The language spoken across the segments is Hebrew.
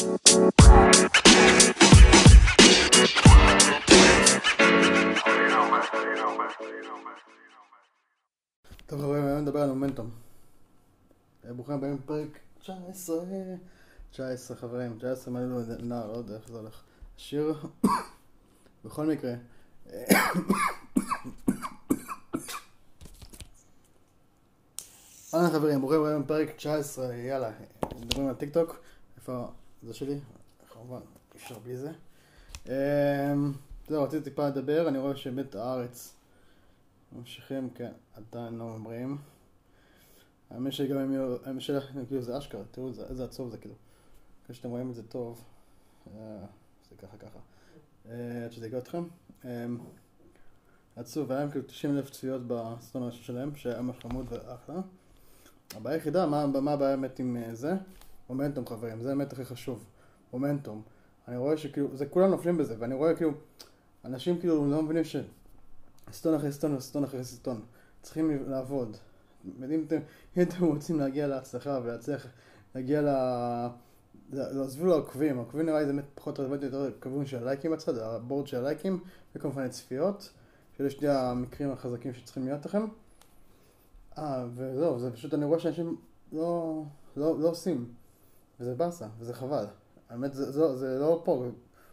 טוב חברים, היום נדבר על מומנטום. אה, ברוכים הבאים בפרק 19, 19 חברים, 19 מה לא נער, לא יודע איך זה הולך. שיר, בכל מקרה. אהלן חברים, ברוכים הבאים בפרק 19, יאללה, מדברים על טיק טוק, איפה זה שלי? כמובן, אי אפשר בלי זה. אמ, זהו, רציתי טיפה לדבר, אני רואה שבית הארץ ממשיכים, כן, עדיין לא אומרים. האמת שגם אם יהיו, האמת שלה, כאילו זה אשכרה, תראו איזה- עצוב זה כאילו. אחרי שאתם רואים את זה טוב, אה, זה ככה ככה. אה, עד שזה יגע אתכם. אה, עצוב, היה כאילו 90 אלף צפיות בסטון שלהם, שהיה ממש חמוד ואחלה. הבעיה היחידה, מה, מה הבעיה באמת עם אה, זה? מומנטום חברים, זה באמת הכי חשוב. מומנטום. אני רואה שכאילו, זה כולם נופלים בזה, ואני רואה כאילו, אנשים כאילו לא מבינים ש... סטון אחרי סטון וסטון אחרי סטון. צריכים לעבוד. אם אתם, אם אתם רוצים להגיע להצלחה ולהצליח להגיע ל... ל- עזבו לעוקבים, העוקבים נראה לי זה באמת פחות רלוונטי יותר לכיוון של הלייקים בצד, הבורד של הלייקים, וכמובן הצפיות, שאלה שני המקרים החזקים שצריכים להיות לכם. אה, וזהו, זה פשוט, אני רואה שאנשים לא, לא, לא עושים, וזה באסה, וזה חבל. האמת, זה, זה, זה לא פה,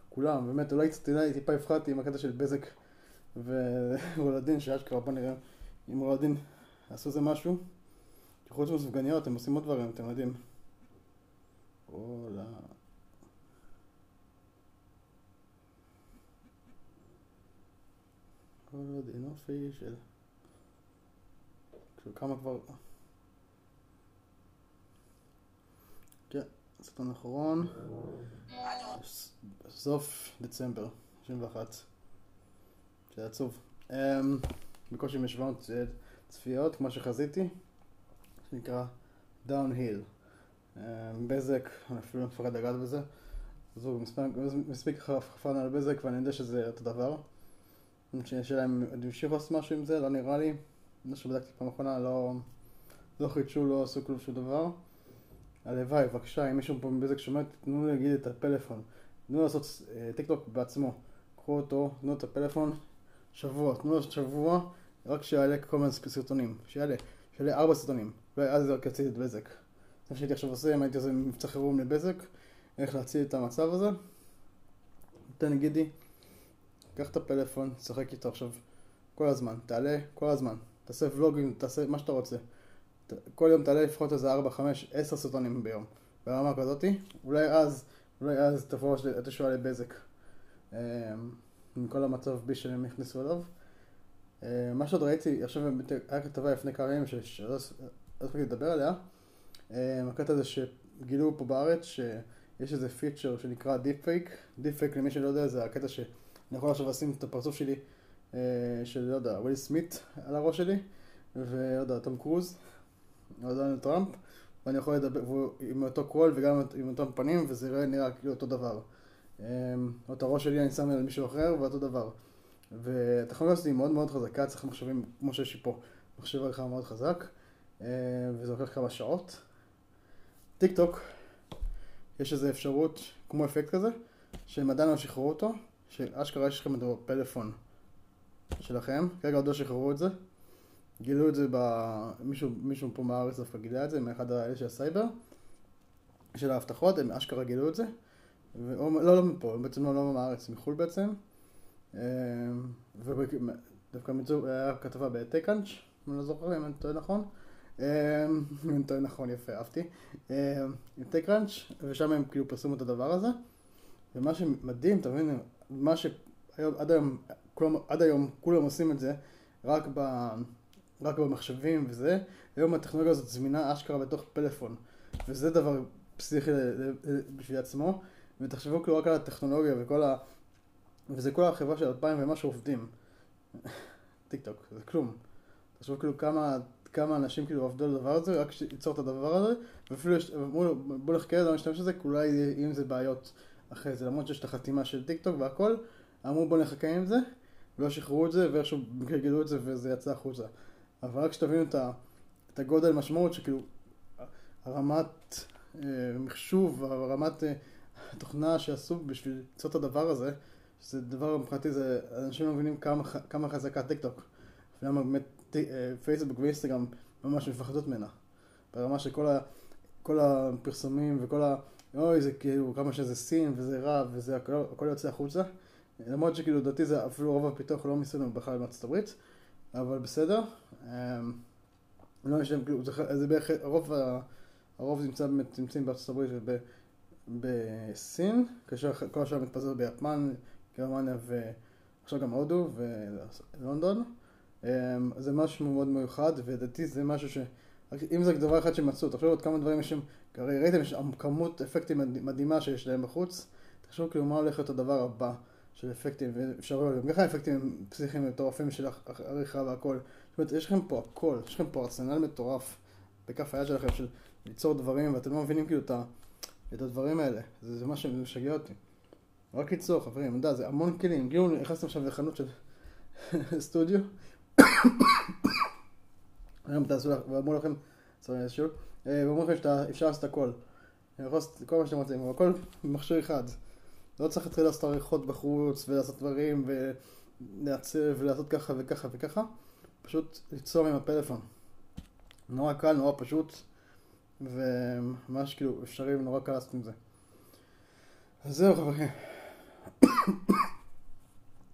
כולם, באמת, אולי טיפה הפחדתי עם הקטע של בזק ורולדין, שאשכרה, בוא נראה אם רולדין עשו איזה משהו. חוץ מסופגניות, הם עושים עוד דברים, אתם יודעים. וואלה. רולדין Official. כאילו כמה כבר... כן, סרטון אחרון. סוף דצמבר, 91. זה עצוב. Um, בקושי עם 700 צפיות, כמו שחזיתי, שנקרא downhill. בזק, אני אפילו לא מפחד לגעת בזה. זו מספיק, חפרנו על בזק ואני יודע שזה אותו דבר. השאלה אם המשיכו לעשות משהו עם זה, לא נראה לי. מה שבדקתי פעם אחרונה, לא, לא חידשו, לא עשו כלום שום דבר. הלוואי, בבקשה, אם מישהו פה מבזק שומע, תנו לי להגיד את הפלאפון. תנו לעשות אה, טיק טוק בעצמו. קחו אותו, תנו את הפלאפון, שבוע, תנו לו שבוע, רק שיעלה כל מיני סרטונים. שיעלה, שיעלה ארבע סרטונים. ואז זה רק יציל את בזק. זה מה שהייתי עכשיו עושה, אם הייתי עושה מבצע חירום לבזק, איך להציל את המצב הזה. תן גידי, קח את הפלאפון, תשחק איתו עכשיו כל הזמן, תעלה כל הזמן, תעשה ולוגים, תעשה מה שאתה רוצה. כל יום תעלה לפחות איזה 4, 5, 10 סרטונים ביום, ברמה כזאתי, אולי אז, אולי אז תבוא התשובה לבזק. אמ, עם כל המצב בי שהם נכנסו אליו. אה, מה שעוד ראיתי, עכשיו היה כתבה לפני כמה ימים שלא לא הספקתי לדבר עליה, אה, הקטע הזה שגילו פה בארץ שיש איזה פיצ'ר שנקרא deep fake, deep fake למי שלא יודע זה הקטע שאני יכול עכשיו לשים את הפרצוף שלי אה, של לא יודע, וויל סמית על הראש שלי ולא יודע, תום קרוז או דונלד טראמפ ואני יכול לדבר עם אותו קול וגם עם אותם פנים וזה נראה- נראה כאילו אותו דבר. אמ, או את הראש שלי אני שם על מישהו אחר ואותו דבר. והטכנולוגיה הזאת היא מאוד מאוד חזקה, צריך מחשבים כמו שיש לי פה, מחשב עריכה מאוד חזק, אה, וזה לוקח כמה שעות. טיק טוק, יש איזו אפשרות, כמו אפקט כזה, שהם עדיין לא שחררו אותו, שאשכרה יש לכם את זה בפלאפון שלכם, כרגע עוד לא שחררו את זה. גילו את זה ב... מישהו, מישהו פה מהארץ דווקא גילה את זה, מאחד האלה של הסייבר, של האבטחות, הם אשכרה גילו את זה. ו... לא, לא מפה, בעצם לא, לא מהארץ, מחו"ל בעצם. אה, ודווקא מצאו, היה כתבה בטקאנץ', אם אני לא זוכר אם אני טועה נכון. אה, אם אני טועה נכון, יפה, אהבתי. אה, עם טקראנץ', ושם הם כאילו פרסמו את הדבר הזה. ומה שמדהים, אתה מבין, מה שהיום, עד היום, כולם, עד היום כולם עושים את זה, רק, ב, רק במחשבים וזה, היום הטכנולוגיה הזאת זמינה אשכרה בתוך פלאפון. וזה דבר פסיכי בשביל עצמו. ותחשבו כאילו רק על הטכנולוגיה וכל ה... וזה כל החברה של אלפיים ומשהו עובדים. טיק טוק, זה כלום. תחשבו כאילו כמה, כמה אנשים כאילו עבדו על הדבר הזה, רק ליצור את הדבר הזה, ואפילו יש, אמרו, בוא נחכה, לא נשתמש בזה, אולי יהיה עם זה בעיות אחרי זה, למרות שיש את החתימה של טיק טוק והכל, אמרו בוא נחכה עם זה, ולא שחררו את זה, ואיכשהו גלגלו את זה וזה יצא החוצה. אבל רק שתבינו את, ה, את הגודל משמעות, שכאילו, הרמת אה, מחשוב, הרמת אה, התוכנה שעשו בשביל ליצור את הדבר הזה, שזה דבר מבחינתי זה, אנשים לא מבינים כמה, כמה חזקה טיק טוק. ולמה באמת אה, פייסבוק ואינסטגרם ממש מפחדות ממנה. ברמה שכל ה, כל הפרסומים וכל ה... אוי, זה כאילו, כמה שזה סין וזה רע וזה הכל, הכל יוצא החוצה. למרות שכאילו, לדעתי זה אפילו רוב הפיתוח לא מסוים בכלל בארצות הברית, אבל בסדר. אמ, לא משנה, כאילו, זה, זה בערך, הרוב, הרוב נמצא באמת, נמצאים בארצות הברית ובסין, כאשר כל השאר מתפזר ביפן, גרמניה ועכשיו גם הודו ולונדון. אמ, זה משהו מאוד מיוחד, ולדעתי זה משהו ש... אם זה דבר אחד שמצאו, תחשבו עוד כמה דברים יש שם, הרי ראיתם, יש כמות אפקטים מדהימה שיש להם בחוץ, תחשבו כאילו מה הולך להיות הדבר הבא של אפקטים, ואפשר גם ככה אפקטים פסיכיים מטורפים של עריכה והכל. זאת אומרת, יש לכם פה הכל, יש לכם פה ארסנל מטורף בכף היד שלכם של ליצור דברים, ואתם לא מבינים כאילו את הדברים האלה, זה, זה מה שמשגע אותי. רק ליצור, חברים, אני יודע, זה המון כלים, כאילו נכנסתם עכשיו לחנות של סטודיו, היום תעשו לך, ואמרו לכם, סורי, איזשהו, ואומרים לכם שאפשר לעשות הכל. לעשות כל מה שאתם רוצים, אבל הכל במכשיר אחד. לא צריך להתחיל לעשות עריכות בחוץ, ולעשות דברים, ולעצב, ולעשות ככה וככה וככה. פשוט ליצור עם הפלאפון. נורא קל, נורא פשוט, וממש כאילו אפשרי ונורא קל לעשות עם זה. אז זהו חברים.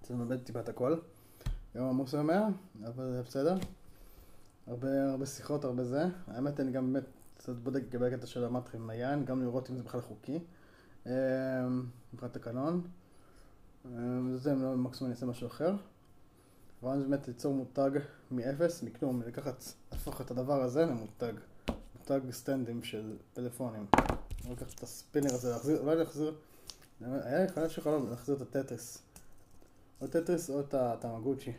צריך ללמד טיפה את הכל. יום עמוס היום היה, אבל זה בסדר. הרבה, הרבה שיחות, הרבה זה. האמת, אני גם באמת קצת בודק לגבי הקטע של המטרי עם היין, גם לראות אם זה בכלל חוקי. אמ, מבחינת תקנון. אמ, זה מקסימום אני אעשה משהו אחר. אבל באמת ליצור מותג מאפס, מכלום, לקחת, להפוך את הדבר הזה למותג. מותג סטנדים של טלפונים. לקחת את הספינר הזה, להחזיר, אולי להחזיר, היה לי חייב שחלום להחזיר את הטטריס. או טטריס או את הטמגוצ'י.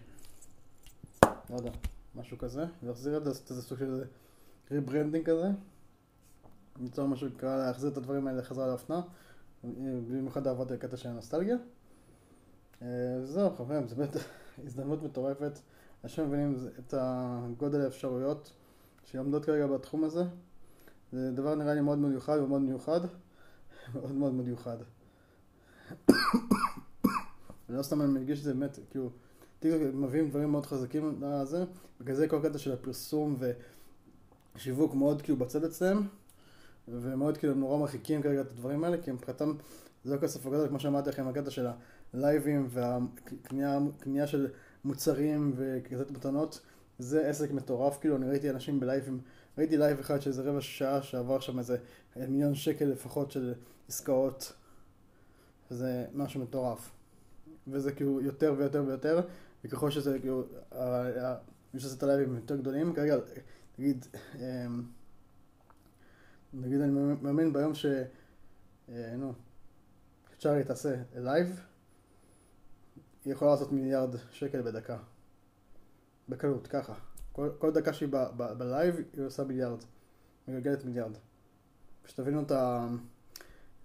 לא יודע. משהו כזה, להחזיר את זה, לעשות איזה סוג של rebranding כזה, ליצור משהו להחזיר את הדברים האלה חזרה לאופנה, במיוחד אהבת הקטע של הנוסטלגיה. אה, זהו חברים, זו באמת הזדמנות מטורפת, אנשים מבינים את הגודל האפשרויות שעומדות כרגע בתחום הזה, זה דבר נראה לי מאוד מיוחד ומאוד מיוחד, מאוד מאוד מיוחד. ולא סתם אני מרגיש את זה באמת, כאילו טיקטוק מביאים דברים מאוד חזקים לזה, בגלל זה כל הקטע של הפרסום ושיווק מאוד כאילו בצד אצלם, ומאוד כאילו נורא מרחיקים כרגע את הדברים האלה, כי מבחינתם זה לא כסף הגדול, כמו שאמרתי לכם, הקטע של הלייבים והקנייה של מוצרים וכזאת מתנות, זה עסק מטורף, כאילו אני ראיתי אנשים בלייבים, ראיתי לייב אחד של איזה רבע שעה שעבר שם איזה מיליון שקל לפחות של עסקאות, זה משהו מטורף. וזה כאילו יותר ויותר ויותר, וככל שזה, כאילו, מי שעושה את הלייבים יותר גדולים, כרגע, נגיד, אמ, נגיד אני מאמין ביום ש... אה, נו, צ'ארלי תעשה לייב, היא יכולה לעשות מיליארד שקל בדקה. בקלות, ככה. כל, כל דקה שהיא בלייב, היא עושה מיליארד. מגלגלת מיליארד. שתבינו את, ה,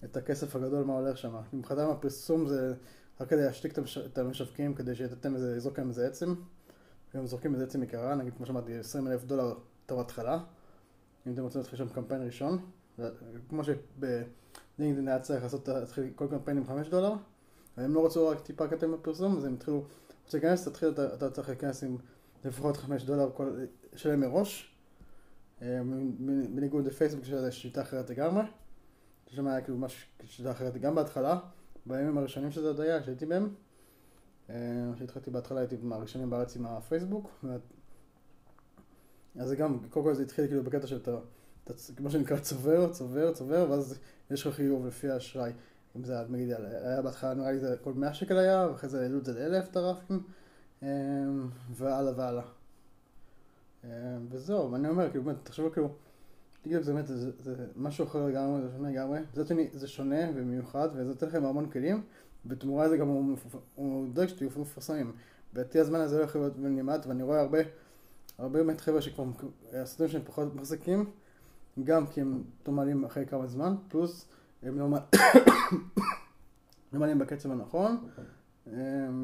את הכסף הגדול מה הולך שם. מבחינתם הפרסום זה רק כדי להשתיק את המשווקים, כדי שתתם איזה, לזרוק להם איזה עצם. היום זורקים איזה עצם יקרה, נגיד כמו שאמרתי, 20 אלף דולר טוב התחלה. אם אתם רוצים להתחיל שם קמפיין ראשון, כמו שבלינקדאין היה צריך לעשות, להתחיל כל קמפיין עם 5 דולר, והם לא רצו רק טיפה קטן בפרסום, אז הם התחילו, רוצה להיכנס, תתחיל, אתה, אתה צריך להיכנס עם לפחות 5 דולר שלם מראש, אה, בניגוד לפייסבוק שזה שיטה אחרת לגמרי, ששם היה כאילו משהו, שיטה אחרת גם בהתחלה. בימים הראשונים שזה עוד היה, כשהייתי בהם. אה, כשהתחלתי בהתחלה הייתי מהראשונים בארץ עם הפייסבוק. אז זה גם, קודם כל זה התחיל כאילו בקטע של אתה, כמו שנקרא צובר, צובר, צובר, ואז יש לך חיוב לפי האשראי. אם זה נגיד היה בהתחלה נראה לי זה כל 100 שקל היה, ואחרי זה העלו את זה לאלף את אה, והלאה והלאה. אה, וזהו, ואני אומר, כאילו, באמת, תחשבו כאילו, טיק זה באמת, זה, זה משהו אחר לגמרי, זה שונה לגמרי. זה, זה שונה ומיוחד, וזה נותן לכם המון כלים, בתמורה לזה גם הוא, הוא דואג שתהיו מפורסמים. בעתי הזמן הזה הולך להיות נמעט, ואני רואה הרבה, הרבה באמת חבר'ה שכבר, הסרטים שהם פחות מחזיקים, גם כי הם מעלים אחרי כמה זמן, פלוס הם לא, לא מעלים בקצב הנכון, אמ,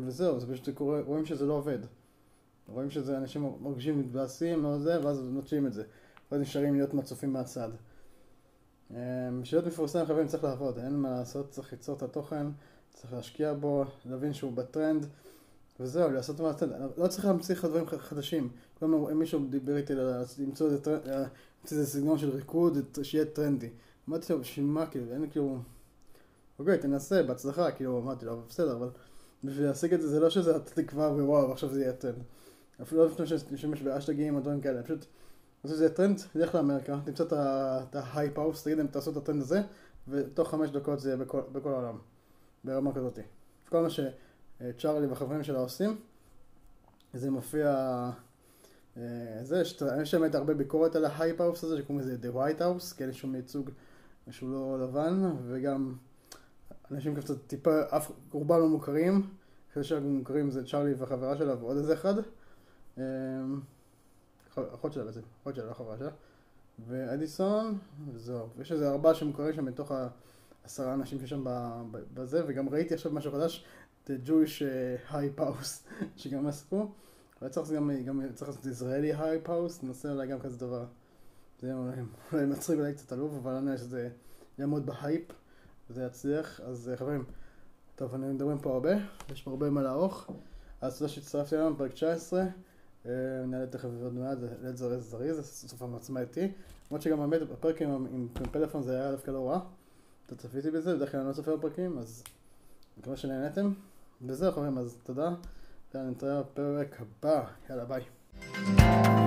וזהו, זה פשוט קורה, רואים שזה לא עובד. רואים שזה אנשים מרגישים מתבאסים, לא זה, ואז נוטשים את זה. ואז נשארים להיות מצופים מהצד. בשביל להיות מפורסם חברים צריך לעבוד, אין מה לעשות, צריך ליצור את התוכן, צריך להשקיע בו, להבין שהוא בטרנד, וזהו, לעשות מה לצאת, לא צריך להמציא לך דברים חדשים. כלומר, מישהו דיבר איתי למצוא איזה סגנון של ריקוד, שיהיה טרנדי. אמרתי לו, בשביל מה, כאילו, אין כאילו... אוקיי, תנסה, בהצלחה, כאילו, אמרתי לו, בסדר, אבל בשביל להשיג את זה, זה לא שזה אתה תקבע ווואו, עכשיו זה יהיה טרנד. אפילו לא לפני שנשתמש בהאשטגים או דברים כאלה, פשוט, חושב שזה טרנד, תלך לאמריקה, תמצא את ה Hype House, תגיד להם, תעשו את הטרנד הזה, ותוך חמש דקות זה יהיה בכל, העולם, ברמה כזאתי. כל מה שצ'ארלי והחברים שלה עושים, זה מופיע, אה, זה, יש שם הרבה ביקורת על ה Hype House הזה, שקוראים לזה The White House, כי אין שום ייצוג שהוא לא לבן, וגם אנשים קצת טיפה, אף רובם לא מוכרים, אחרי שמוכרים זה צ'ארלי והחברה שלה ועוד איזה אחד. אמ, אחות שלה בעצם, אחות שלה, לא חברה שלה. ואדיסון, וזהו. יש איזה ארבעה שמוכרים שם מתוך העשרה אנשים שיש שם בזה, וגם ראיתי עכשיו משהו חדש, The Jewish אה, High House, שגם עסקו. אולי צריך גם, גם צריך לעשות ישראלי High House, ננסה אולי גם כזה דבר. זה אולי מצחיק אולי קצת עלוב, אבל אני יודע שזה יעמוד בהייפ. וזה יצליח. אז אה, חברים, טוב, אני מדברים פה הרבה, יש פה הרבה מה לערוך. אז תודה שהצטרפתי אלינו, פרק 19. אה, נעלה תכף עוד מעט, זה לזרז זריז, סוף המצמה איתי. למרות שגם באמת הפרק עם, עם, עם פלאפון זה היה דווקא לא רע. אתה צפיתי בזה, בדרך כלל אני לא צופה בפרקים, אז מקווה שנהנתם. וזהו חברים, אז תודה. ונתראה בפרק הבא, יאללה ביי.